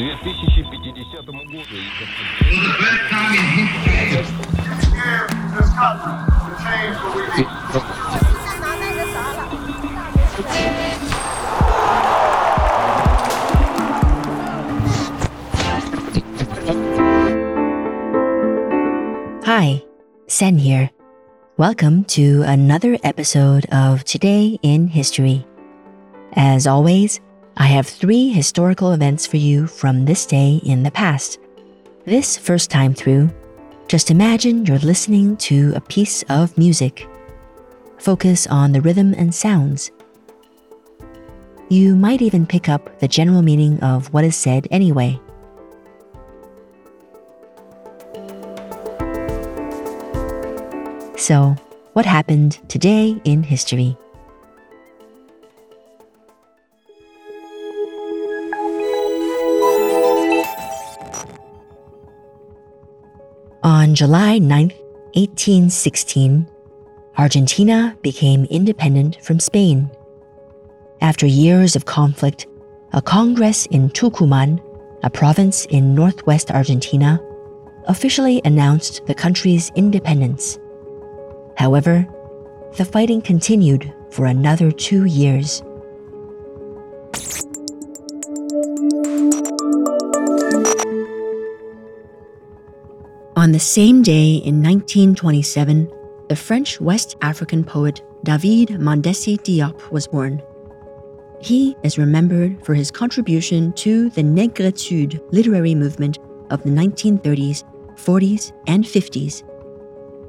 2050 году. Hi, Sen here. Welcome to another episode of Today in History. As always, I have three historical events for you from this day in the past. This first time through, just imagine you're listening to a piece of music. Focus on the rhythm and sounds. You might even pick up the general meaning of what is said anyway. So, what happened today in history? On July 9, 1816, Argentina became independent from Spain. After years of conflict, a congress in Tucumán, a province in northwest Argentina, officially announced the country's independence. However, the fighting continued for another two years. On the same day in 1927, the French West African poet David Mandessi Diop was born. He is remembered for his contribution to the Negritude literary movement of the 1930s, 40s, and 50s.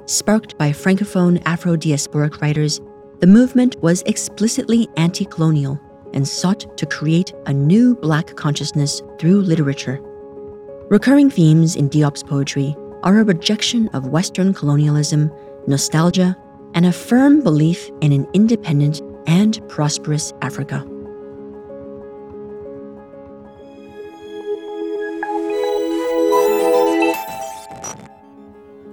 Sparked by Francophone Afro diasporic writers, the movement was explicitly anti colonial and sought to create a new Black consciousness through literature. Recurring themes in Diop's poetry are a rejection of Western colonialism, nostalgia, and a firm belief in an independent and prosperous Africa.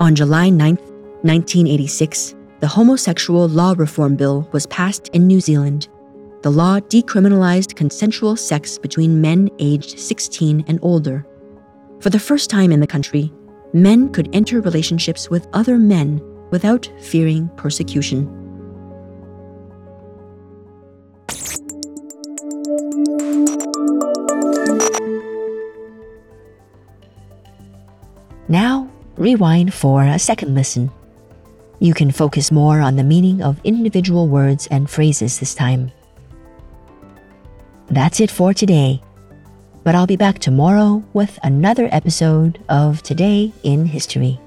On July 9, 1986, the Homosexual Law Reform Bill was passed in New Zealand. The law decriminalized consensual sex between men aged 16 and older. For the first time in the country, men could enter relationships with other men without fearing persecution. Now, rewind for a second listen. You can focus more on the meaning of individual words and phrases this time. That's it for today. But I'll be back tomorrow with another episode of Today in History.